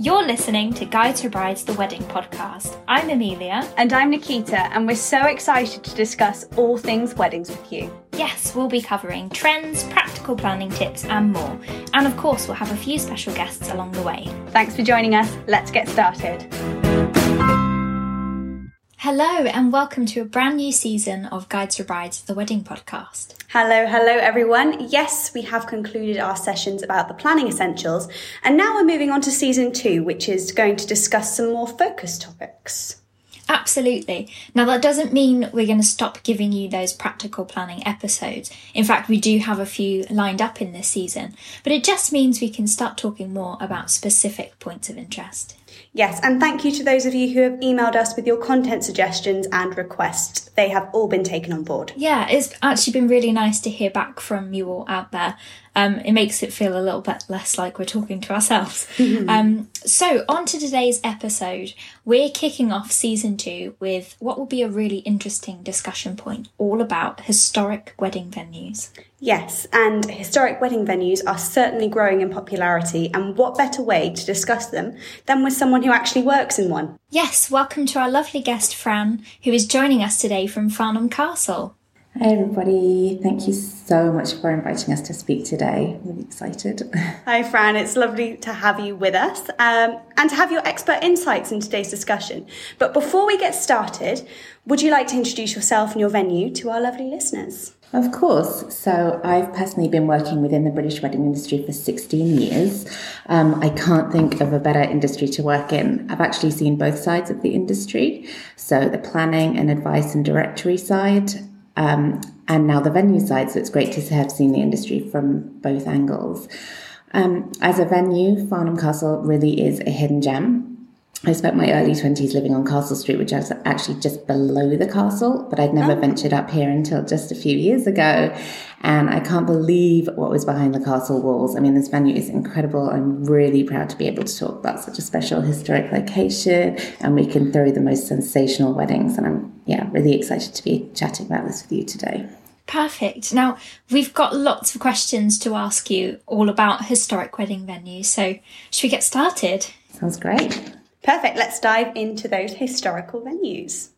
You're listening to Guides for Brides the Wedding podcast. I'm Amelia. And I'm Nikita, and we're so excited to discuss all things weddings with you. Yes, we'll be covering trends, practical planning tips, and more. And of course, we'll have a few special guests along the way. Thanks for joining us. Let's get started. Hello, and welcome to a brand new season of Guides for Brides the Wedding podcast. Hello, hello everyone. Yes, we have concluded our sessions about the planning essentials, and now we're moving on to season two, which is going to discuss some more focused topics. Absolutely. Now, that doesn't mean we're going to stop giving you those practical planning episodes. In fact, we do have a few lined up in this season, but it just means we can start talking more about specific points of interest. Yes, and thank you to those of you who have emailed us with your content suggestions and requests. They have all been taken on board. Yeah, it's actually been really nice to hear back from you all out there. Um, it makes it feel a little bit less like we're talking to ourselves. um, so, on to today's episode. We're kicking off season two with what will be a really interesting discussion point all about historic wedding venues. Yes, and historic wedding venues are certainly growing in popularity, and what better way to discuss them than with someone who actually works in one? Yes, welcome to our lovely guest, Fran, who is joining us today from Farnham Castle. Hi, everybody. Thank you so much for inviting us to speak today. Really excited. Hi, Fran. It's lovely to have you with us um, and to have your expert insights in today's discussion. But before we get started, would you like to introduce yourself and your venue to our lovely listeners? Of course. So, I've personally been working within the British wedding industry for 16 years. Um, I can't think of a better industry to work in. I've actually seen both sides of the industry. So, the planning and advice and directory side, um, and now the venue side. So, it's great to have seen the industry from both angles. Um, as a venue, Farnham Castle really is a hidden gem. I spent my early 20s living on Castle Street, which is actually just below the castle, but I'd never oh. ventured up here until just a few years ago. And I can't believe what was behind the castle walls. I mean, this venue is incredible. I'm really proud to be able to talk about such a special historic location, and we can throw the most sensational weddings. And I'm, yeah, really excited to be chatting about this with you today. Perfect. Now, we've got lots of questions to ask you all about historic wedding venues. So, should we get started? Sounds great. Perfect. Let's dive into those historical venues.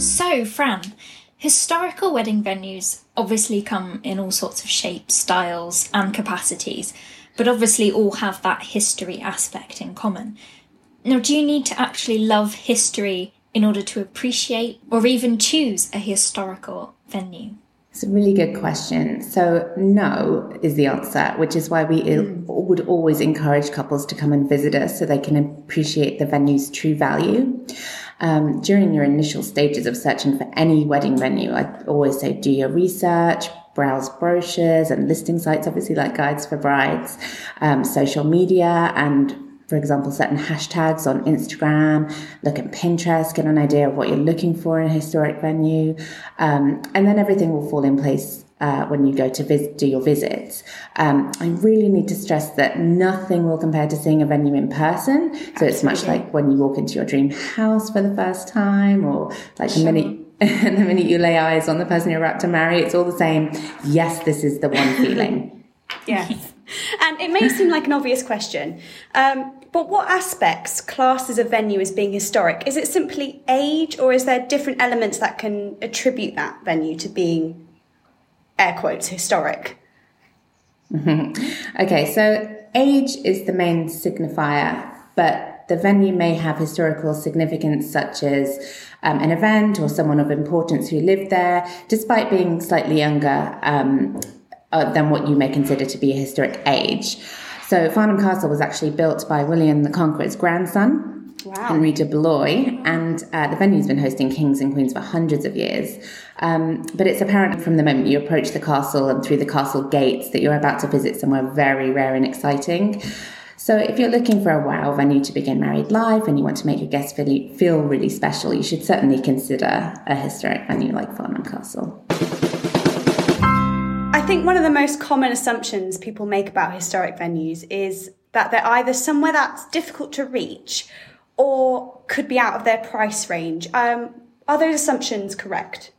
So, Fran, historical wedding venues obviously come in all sorts of shapes, styles, and capacities, but obviously all have that history aspect in common. Now, do you need to actually love history in order to appreciate or even choose a historical venue? It's a really good question. So, no is the answer, which is why we mm. would always encourage couples to come and visit us so they can appreciate the venue's true value. Um, during your initial stages of searching for any wedding venue, I always say do your research, browse brochures and listing sites, obviously like Guides for Brides, um, social media, and for example, certain hashtags on Instagram, look at Pinterest, get an idea of what you're looking for in a historic venue, um, and then everything will fall in place uh, when you go to visit, do your visits. Um, I really need to stress that nothing will compare to seeing a venue in person. So Absolutely. it's much like when you walk into your dream house for the first time, or like sure. the minute. the minute you lay eyes on the person you're about to marry, it's all the same. Yes, this is the one feeling. yes. And it may seem like an obvious question, um, but what aspects classes a venue as being historic? Is it simply age, or is there different elements that can attribute that venue to being, air quotes, historic? okay, so age is the main signifier, but the venue may have historical significance, such as um, an event or someone of importance who lived there, despite being slightly younger. Um, uh, than what you may consider to be a historic age. So Farnham Castle was actually built by William the Conqueror's grandson, wow. Henry de Blois, and uh, the venue's been hosting kings and queens for hundreds of years. Um, but it's apparent from the moment you approach the castle and through the castle gates that you're about to visit somewhere very rare and exciting. So, if you're looking for a wow venue to begin married life and you want to make your guests feel, feel really special, you should certainly consider a historic venue like Farnham Castle. I think one of the most common assumptions people make about historic venues is that they're either somewhere that's difficult to reach or could be out of their price range. Um, are those assumptions correct?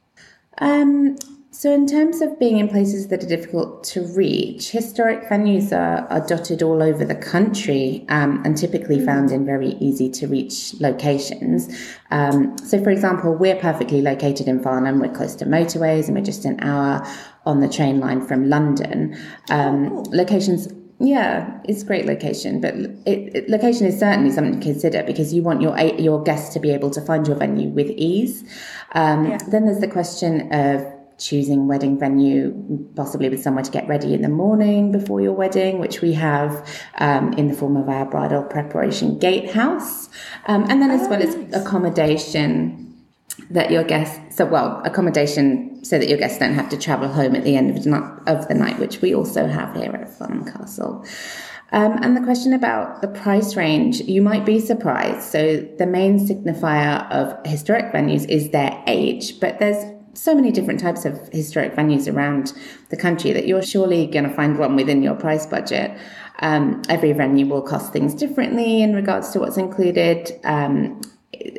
Um, So, in terms of being in places that are difficult to reach, historic venues are, are dotted all over the country um, and typically found in very easy to reach locations. Um, so, for example, we're perfectly located in Farnham, we're close to motorways, and we're just an hour on the train line from London. Um, oh. Locations yeah, it's great location, but it, it, location is certainly something to consider because you want your your guests to be able to find your venue with ease. Um, yeah. Then there's the question of choosing wedding venue, possibly with somewhere to get ready in the morning before your wedding, which we have um, in the form of our bridal preparation gatehouse, um, and then as oh, well nice. as accommodation that your guests, so well, accommodation so that your guests don't have to travel home at the end of the night, of the night which we also have here at Farnham Castle. Um, and the question about the price range, you might be surprised. So the main signifier of historic venues is their age, but there's so many different types of historic venues around the country that you're surely going to find one within your price budget. Um, every venue will cost things differently in regards to what's included. Um,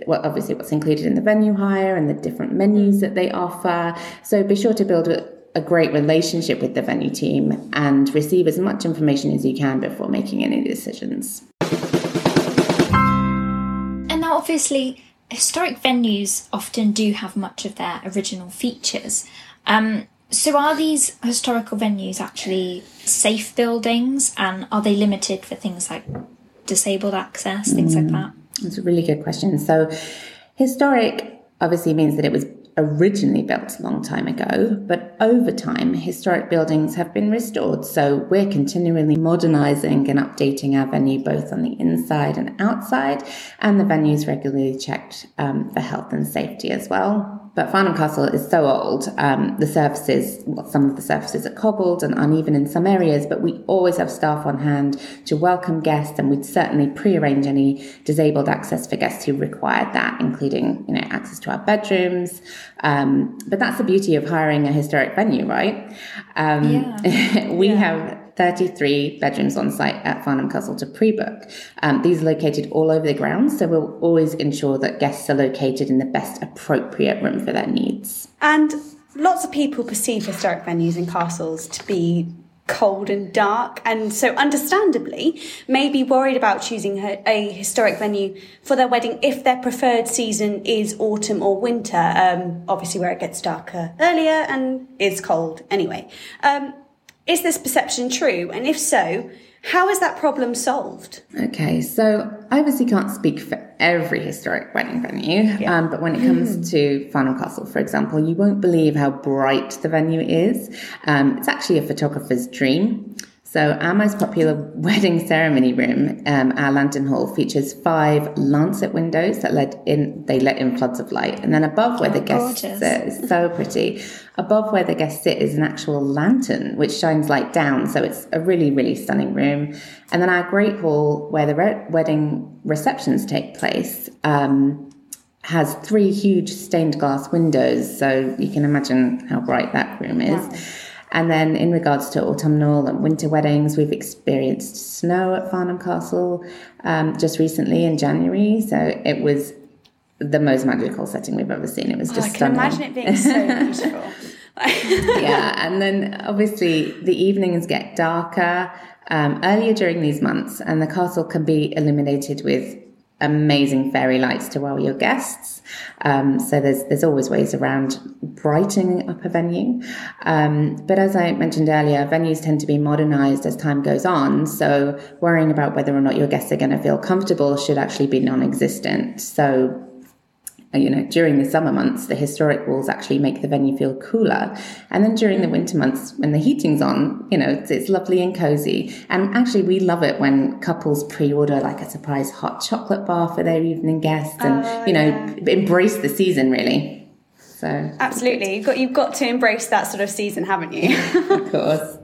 well, obviously, what's included in the venue hire and the different menus that they offer. So be sure to build a, a great relationship with the venue team and receive as much information as you can before making any decisions. And now, obviously, historic venues often do have much of their original features. Um, so, are these historical venues actually safe buildings and are they limited for things like disabled access, things mm, like that? That's a really good question. So, historic obviously means that it was originally built a long time ago, but over time, historic buildings have been restored. So we're continually modernising and updating our venue both on the inside and outside, and the venue is regularly checked um, for health and safety as well. But Farnham Castle is so old, um, the surfaces, well, some of the surfaces are cobbled and uneven in some areas, but we always have staff on hand to welcome guests, and we'd certainly pre-arrange any disabled access for guests who required that, including you know access to our bedrooms. Um, but that's the beauty of hiring a historic venue, right? Um, yeah. we yeah. have 33 bedrooms on site at Farnham Castle to pre-book. Um, these are located all over the grounds, so we'll always ensure that guests are located in the best appropriate room for their needs. And lots of people perceive historic venues and castles to be cold and dark, and so understandably may be worried about choosing a historic venue for their wedding if their preferred season is autumn or winter, um, obviously where it gets darker earlier and is cold anyway. Um, is this perception true? And if so, how is that problem solved? Okay, so I obviously can't speak for every historic wedding venue, yeah. um, but when it comes mm. to Farnham Castle, for example, you won't believe how bright the venue is. Um, it's actually a photographer's dream. So our most popular wedding ceremony room, um, our lantern hall, features five lancet windows that let in they let in floods of light, and then above where the guests gorgeous. sit is so pretty. Above where the guests sit is an actual lantern which shines light down, so it's a really really stunning room. And then our great hall where the re- wedding receptions take place. Um, has three huge stained glass windows, so you can imagine how bright that room is. Wow. And then in regards to autumnal and winter weddings, we've experienced snow at Farnham Castle um, just recently in January. So it was the most magical setting we've ever seen. It was just oh, I can stunning. imagine it being so beautiful. yeah, and then obviously the evenings get darker um, earlier during these months, and the castle can be illuminated with amazing fairy lights to wow your guests. Um, so there's there's always ways around brightening up a venue. Um, but as I mentioned earlier, venues tend to be modernized as time goes on. So worrying about whether or not your guests are going to feel comfortable should actually be non-existent. So you know, during the summer months, the historic walls actually make the venue feel cooler. And then during the winter months, when the heating's on, you know, it's, it's lovely and cozy. And actually, we love it when couples pre order like a surprise hot chocolate bar for their evening guests and, uh, you know, yeah. embrace the season really. So absolutely, you've got you've got to embrace that sort of season, haven't you? of course.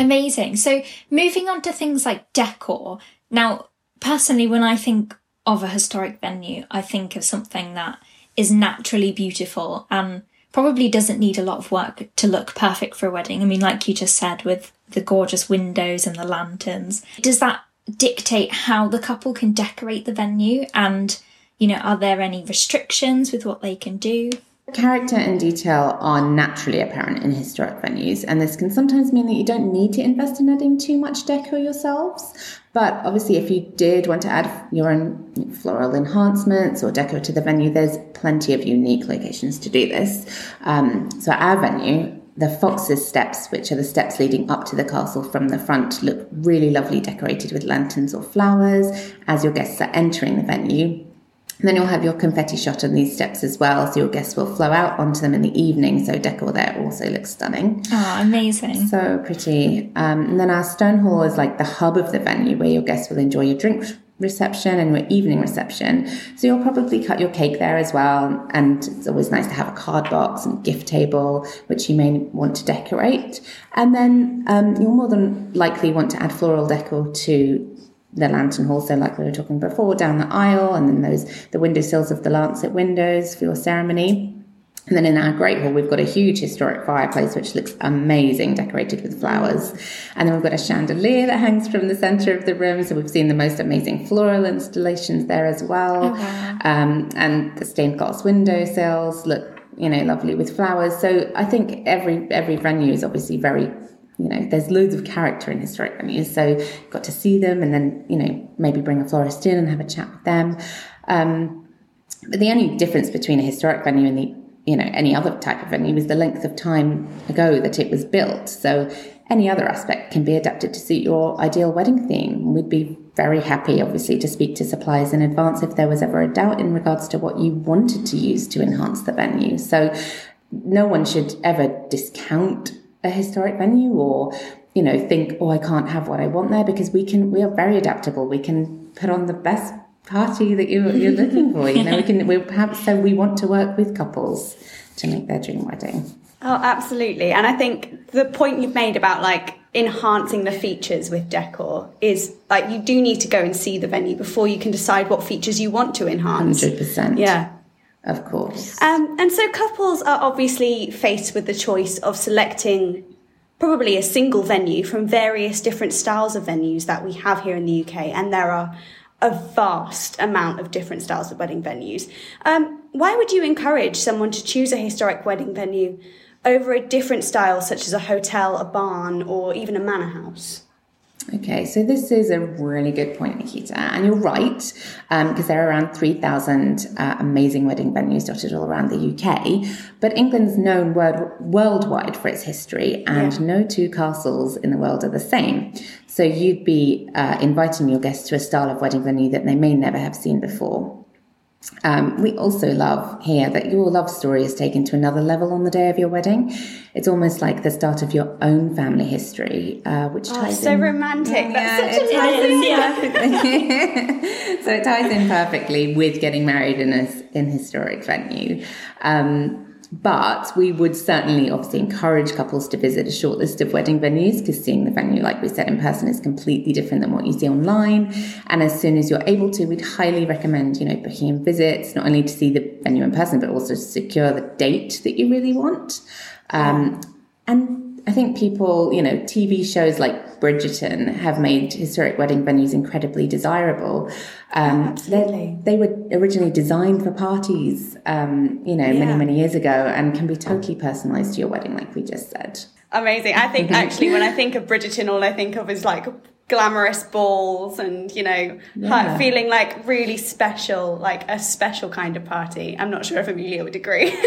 Amazing. So moving on to things like decor. Now, personally, when I think of a historic venue, I think of something that is naturally beautiful and probably doesn't need a lot of work to look perfect for a wedding. I mean, like you just said, with the gorgeous windows and the lanterns, does that dictate how the couple can decorate the venue? And, you know, are there any restrictions with what they can do? Character and detail are naturally apparent in historic venues, and this can sometimes mean that you don't need to invest in adding too much decor yourselves. But obviously, if you did want to add your own floral enhancements or decor to the venue, there's plenty of unique locations to do this. Um, so, at our venue, the Fox's steps, which are the steps leading up to the castle from the front, look really lovely decorated with lanterns or flowers as your guests are entering the venue. And then you'll have your confetti shot on these steps as well, so your guests will flow out onto them in the evening. So decor there also looks stunning. Oh, amazing! So pretty. Um, and then our stone hall is like the hub of the venue, where your guests will enjoy your drink reception and your evening reception. So you'll probably cut your cake there as well. And it's always nice to have a card box and gift table, which you may want to decorate. And then um, you'll more than likely want to add floral decor to the lantern hall, so like we were talking before, down the aisle, and then those the windowsills of the lancet windows for your ceremony. And then in our Great Hall, we've got a huge historic fireplace, which looks amazing, decorated with flowers. And then we've got a chandelier that hangs from the centre of the room. So we've seen the most amazing floral installations there as well. Oh, wow. um, and the stained glass windowsills look, you know, lovely with flowers. So I think every every venue is obviously very you know, there's loads of character in historic venues. So got to see them and then, you know, maybe bring a florist in and have a chat with them. Um, but the only difference between a historic venue and the, you know, any other type of venue is the length of time ago that it was built. So any other aspect can be adapted to suit your ideal wedding theme. We'd be very happy, obviously, to speak to suppliers in advance if there was ever a doubt in regards to what you wanted to use to enhance the venue. So no one should ever discount a historic venue or you know think oh i can't have what i want there because we can we are very adaptable we can put on the best party that you're, you're looking for you know we can we perhaps so we want to work with couples to make their dream wedding Oh, absolutely. And I think the point you've made about like enhancing the features with decor is like you do need to go and see the venue before you can decide what features you want to enhance. 100% Yeah. Of course Um, and so couples are obviously faced with the choice of selecting probably a single venue from various different styles of venues that we have here in the UK. And there are a vast amount of different styles of wedding venues. Um, why would you encourage someone to choose a historic wedding venue over a different style, such as a hotel, a barn, or even a manor house? Okay, so this is a really good point, Nikita, and you're right because there are around three thousand uh, amazing wedding venues dotted all around the UK. But England's known world, worldwide for its history, and Yeah. no two castles in the world are the same. So you'd be uh, inviting your guests to a style of wedding venue that they may never have seen before. Um, we also love here that your love story is taken to another level on the day of your wedding. It's almost like the start of your own family history, uh, which ties so in romantic. That's yeah, such a it ties nice in yeah. perfectly. so it ties in perfectly with getting married in a in historic venue. Um, but we would certainly obviously encourage couples to visit a short list of wedding venues because seeing the venue, like we said, in person is completely different than what you see online. And as soon as you're able to, we'd highly recommend, you know, booking in visits, not only to see the venue in person, but also to secure the date that you really want. Um, and I think people, you know, TV shows like Bridgerton have made historic wedding venues incredibly desirable. Um, absolutely. They were originally designed for parties, um, you know, Yeah. many, many years ago and can be totally personalized to your wedding, like we just said. Amazing. I think actually when I think of Bridgerton, all I think of is like glamorous balls and, you know, Yeah. feeling like really special, like a special kind of party. I'm not sure if Amelia would agree.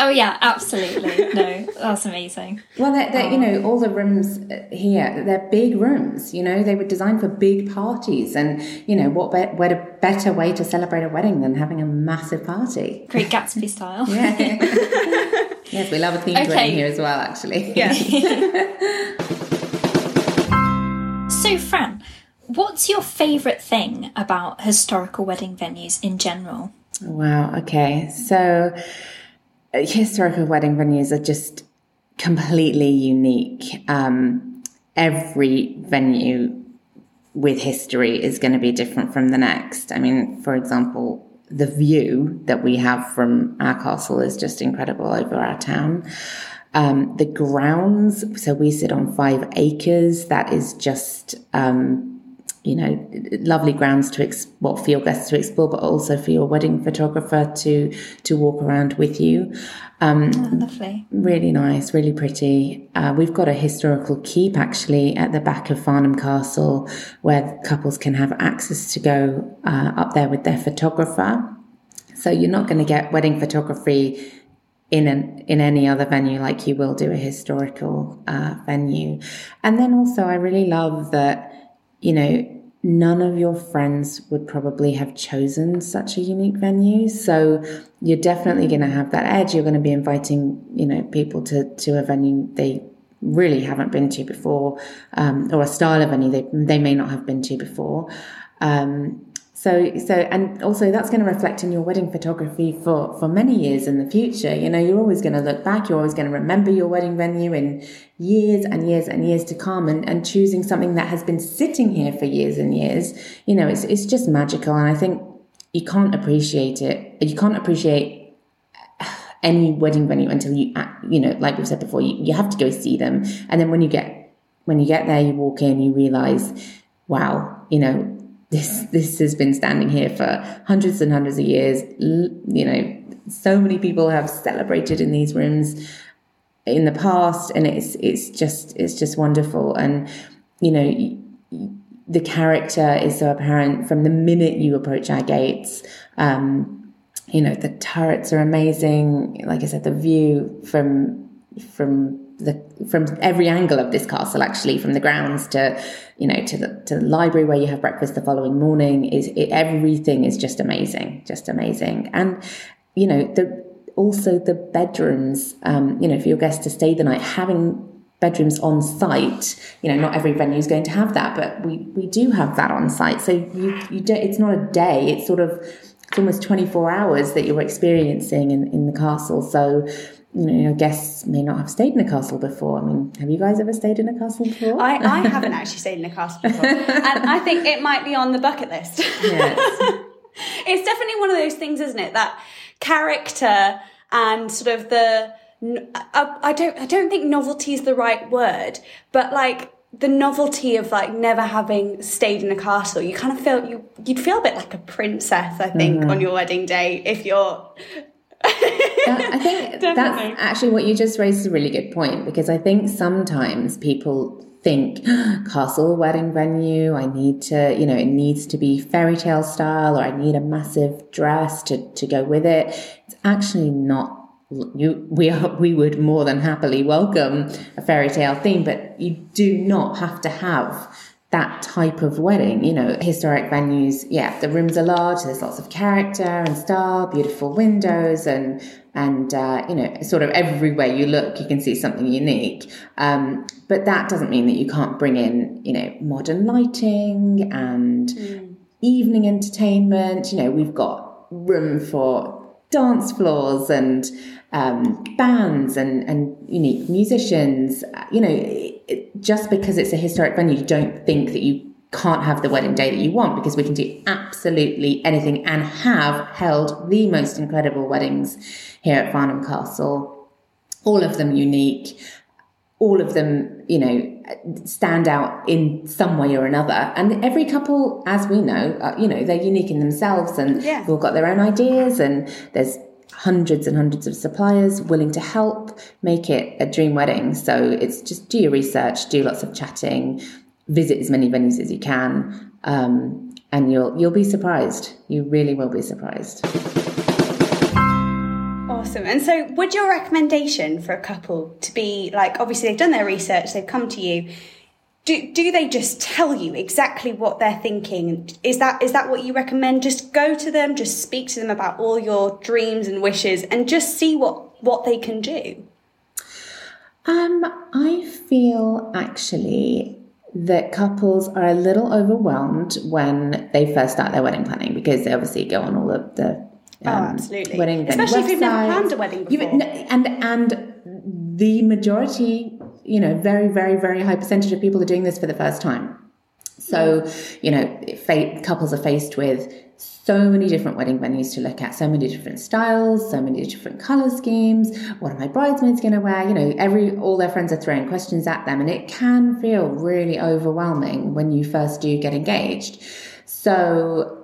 Oh yeah, absolutely. No, that's amazing. Well, they're, they're, you know, all the rooms uh, here, they're big rooms, you know, they were designed for big parties. And, you know, what, be- what a better way to celebrate a wedding than having a massive party? Great Gatsby style. Yeah. yes, we love a themed Okay. wedding here as well, actually. Fran, what's your favourite thing about historical wedding venues in general? Wow. Okay. So uh, historical wedding venues are just completely unique. Um, every venue with history is going to be different from the next. I mean, for example, the view that we have from our castle is just incredible over our town. Um, the grounds, so we sit on five acres. That is just um, you know, lovely grounds to ex- what for your guests to explore, but also for your wedding photographer to to walk around with you. Um, Oh, lovely. Really nice, really pretty. Uh, we've got a historical keep actually at the back of Farnham Castle where couples can have access to go uh, up there with their photographer. So you're not going to get wedding photography in an, in any other venue like you will do a historical uh, venue. And then also, I really love that you know none of your friends would probably have chosen such a unique venue. So you're definitely going to have that edge. You're going to be inviting, you know, people to, to a venue they really haven't been to before, um, or a style of venue they, they may not have been to before. Um, so, so, and also that's going to reflect in your wedding photography for, for many years in the future. You know, you're always going to look back. You're always going to remember your wedding venue in years and years and years to come and, and choosing something that has been sitting here for years and years. You know, it's, it's just magical. And I think you can't appreciate it. You can't appreciate any wedding venue until you, uh, you know, like we've said before, you, you have to go see them. And then when you get, when you get there, you walk in, you realize, wow, you know, this this has been standing here for hundreds and hundreds of years. You know, so many people have celebrated in these rooms in the past, and it's it's just it's just wonderful. And you know, the character is so apparent from the minute you approach our gates. Um, you know, the turrets are amazing. Like I said, the view from from the from every angle of this castle actually from the grounds to you know to the to the library where you have breakfast the following morning is it, everything is just amazing just amazing. And you know the also the bedrooms um, you know for your guests to stay the night having bedrooms on site you know not every venue is going to have that but we we do have that on site. So you you don't it's not a day it's sort of it's almost 24 hours that you're experiencing in, in the castle so you know, your guests may not have stayed in a castle before. I mean, have you guys ever stayed in a castle before? I, I haven't actually stayed in a castle before. and I think it might be on the bucket list. Yes. it's definitely one of those things, isn't it? That character and sort of the I, uh, I don't I don't think novelty is the right word, but like the novelty of like never having stayed in a castle, you kind of feel you you'd feel a bit like a princess, I think, Mm-hmm. on your wedding day if you're That- I think that's actually what you just raised is a really good point because I think sometimes people think castle wedding venue i need to you know it needs to be fairy tale style or i need a massive dress to, to go with it it's actually not you we are we would more than happily welcome a fairy tale theme but you do not have to have that type of wedding you know historic venues. Yeah the rooms are large there's lots of character and style beautiful windows and and uh, you know sort of everywhere you look you can see something unique. Um, but that doesn't mean that you can't bring in you know modern lighting and evening entertainment. You know we've got room for dance floors and um, bands and, and unique musicians you know it, just because it's a historic venue you don't think that you can't have the wedding day that you want because we can do absolutely anything and have held the most incredible weddings here at Farnham Castle. All of them unique, all of them, you know, stand out in some way or another. And every couple, as we know, uh, you know, they're unique in themselves and Yeah. they've all got their own ideas and there's hundreds and hundreds of suppliers willing to help make it a dream wedding. So it's just do your research, do lots of chatting, visit as many venues as you can, um, and you'll you'll be surprised. You really will be surprised. Awesome. And so, would your recommendation for a couple to be like, obviously, they've done their research, they've come to you. Do, do they just tell you exactly what they're thinking? Is that is that what you recommend? Just go to them, just speak to them about all your dreams and wishes, and just see what what they can do. Um, I feel actually that couples are a little overwhelmed when they first start their wedding planning because they obviously go on all of the um, Oh, absolutely. wedding Especially if you've never planned a wedding You- and and the majority, you know, very very very high percentage of people are doing this for the first time. So, you know, fa- couples are faced with so many different wedding venues to look at, so many different styles, so many different color schemes. What are my bridesmaids going to wear? You know, every all their friends are throwing questions at them, and it can feel really overwhelming when you first do get engaged. So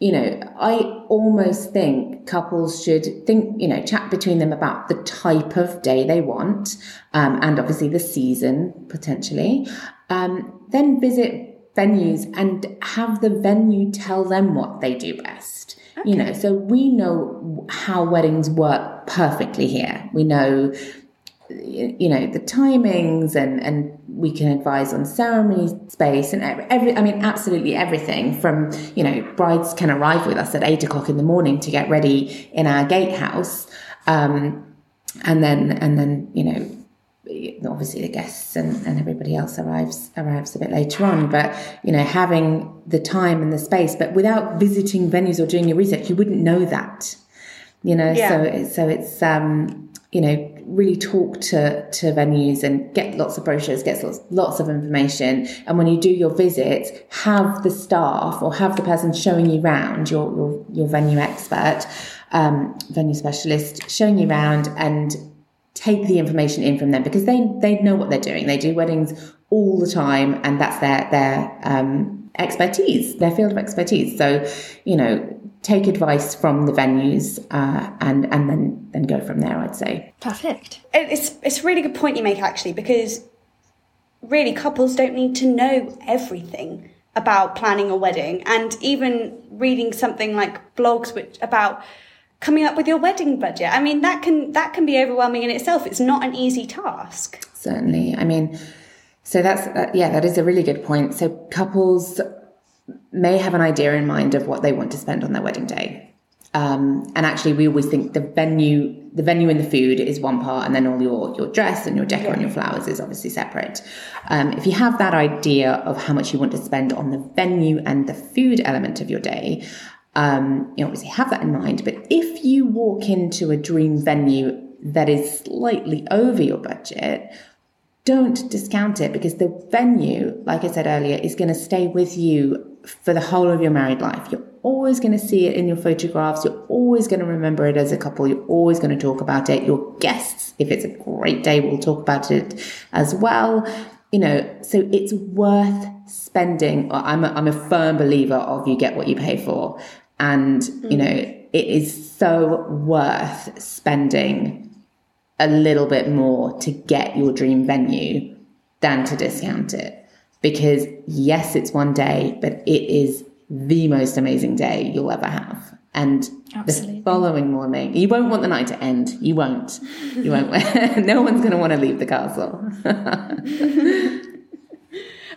you know, I almost think couples should think, you know, chat between them about the type of day they want, um, and obviously the season potentially. Um, then visit venues and have the venue tell them what they do best. Okay. You know, so we know how weddings work perfectly here. We know you know the timings and and we can advise on ceremony space and every, i mean absolutely everything from you know brides can arrive with us at eight o'clock in the morning to get ready in our gatehouse. Um, and then and then you know obviously the guests and, and everybody else arrives arrives a bit later on. But you know having the time and the space but without visiting venues or doing your research you wouldn't know that you know? Yeah. so so it's um you know really talk to to venues and get lots of brochures, get lots lots of information. And when you do your visits, have the staff or have the person showing you around your your, your venue expert, um, venue specialist showing you around and take the information in from them because they they know what they're doing. They do weddings all the time, and that's their their um, expertise, their field of expertise. So, you know, take advice from the venues uh, and and then then go from there. I'd say perfect. It's it's a really good point you make actually because really couples don't need to know everything about planning a wedding and even reading something like blogs which about coming up with your wedding budget. I mean that can that can be overwhelming in itself. It's not an easy task. Certainly. I mean so that's uh, yeah that is a really good point. So couples may have an idea in mind of what they want to spend on their wedding day. Um, and actually, we always think the venue, the venue and the food is one part, and then all your your dress and your decor yeah. and your flowers is obviously separate. Um, if you have that idea of how much you want to spend on the venue and the food element of your day, um, you obviously have that in mind. But if you walk into a dream venue that is slightly over your budget, don't discount it because the venue, like I said earlier, is going to stay with you for the whole of your married life. You're always going to see it in your photographs. You're always going to remember it as a couple. You're always going to talk about it. Your guests, if it's a great day, will talk about it as well. You know, so it's worth spending. I'm a, I'm a firm believer of you get what you pay for. And, mm. you know, it is so worth spending a little bit more to get your dream venue than to discount it. Because yes, it's one day, but it is the most amazing day you'll ever have. And Absolutely. the following morning, you won't want the night to end. You won't. You won't. no one's going to want to leave the castle.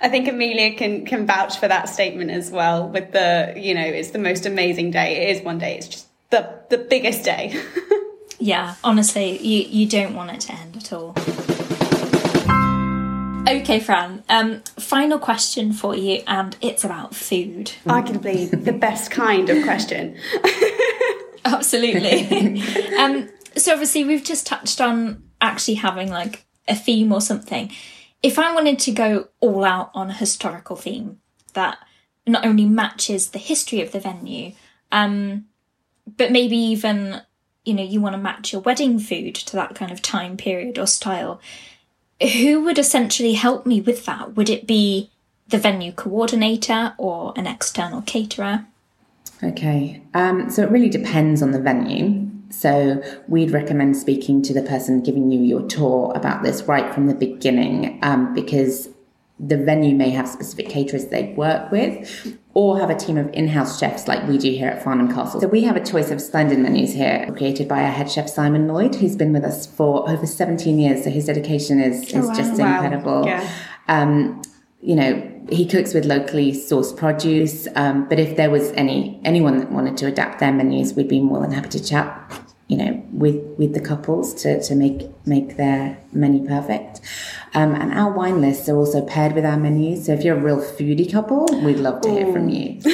I think Amelia can can vouch for that statement as well. With the, you know, it's the most amazing day. It is one day. It's just the the biggest day. Yeah, honestly, you, you don't want it to end at all. Okay, Fran. Um, final question for you, and it's about food. Arguably the best kind of question. Absolutely. um, so obviously, we've just touched on actually having like a theme or something. If I wanted to go all out on a historical theme that not only matches the history of the venue, um, but maybe even you know, you want to match your wedding food to that kind of time period or style. Who would essentially help me with that? Would it be the venue coordinator or an external caterer? Okay, um, so it really depends on the venue. So we'd recommend speaking to the person giving you your tour about this right from the beginning, um, because the venue may have specific caterers they work with or have a team of in-house chefs like we do here at Farnham Castle. So we have a choice of splendid menus here created by our head chef Simon Lloyd, who's been with us for over 17 years. So his dedication is, is oh, wow. just wow. incredible. Yeah. Um, you know, he cooks with locally sourced produce. Um, but if there was any anyone that wanted to adapt their menus, we'd be more than happy to chat you know, with with the couples to, to make make their menu perfect. Um, and our wine lists are also paired with our menus. So if you're a real foodie couple, we'd love to Ooh. hear from you.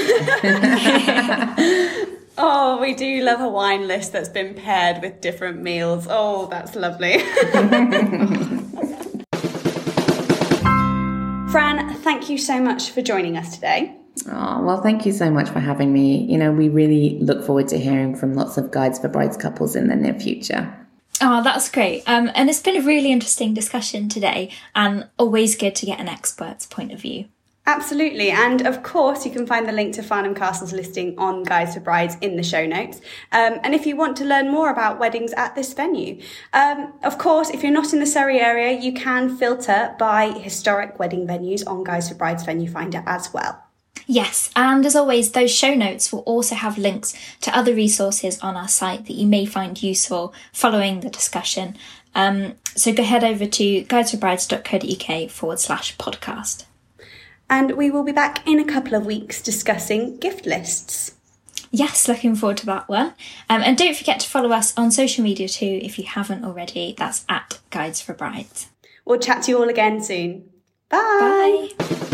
oh, we do love a wine list that's been paired with different meals. Oh, that's lovely. Fran, thank you so much for joining us today. Oh, well, thank you so much for having me. You know, we really look forward to hearing from lots of guides for brides couples in the near future. Oh, that's great. Um, and it's been a really interesting discussion today, and always good to get an expert's point of view. Absolutely. And of course, you can find the link to Farnham Castle's listing on Guides for Brides in the show notes. Um, and if you want to learn more about weddings at this venue, um, of course, if you're not in the Surrey area, you can filter by historic wedding venues on Guides for Brides venue finder as well. Yes, and as always, those show notes will also have links to other resources on our site that you may find useful following the discussion. Um, so go head over to guidesforbrides.co.uk forward slash podcast. And we will be back in a couple of weeks discussing gift lists. Yes, looking forward to that one. Um, and don't forget to follow us on social media too if you haven't already. That's at Guides for Brides. We'll chat to you all again soon. Bye. Bye.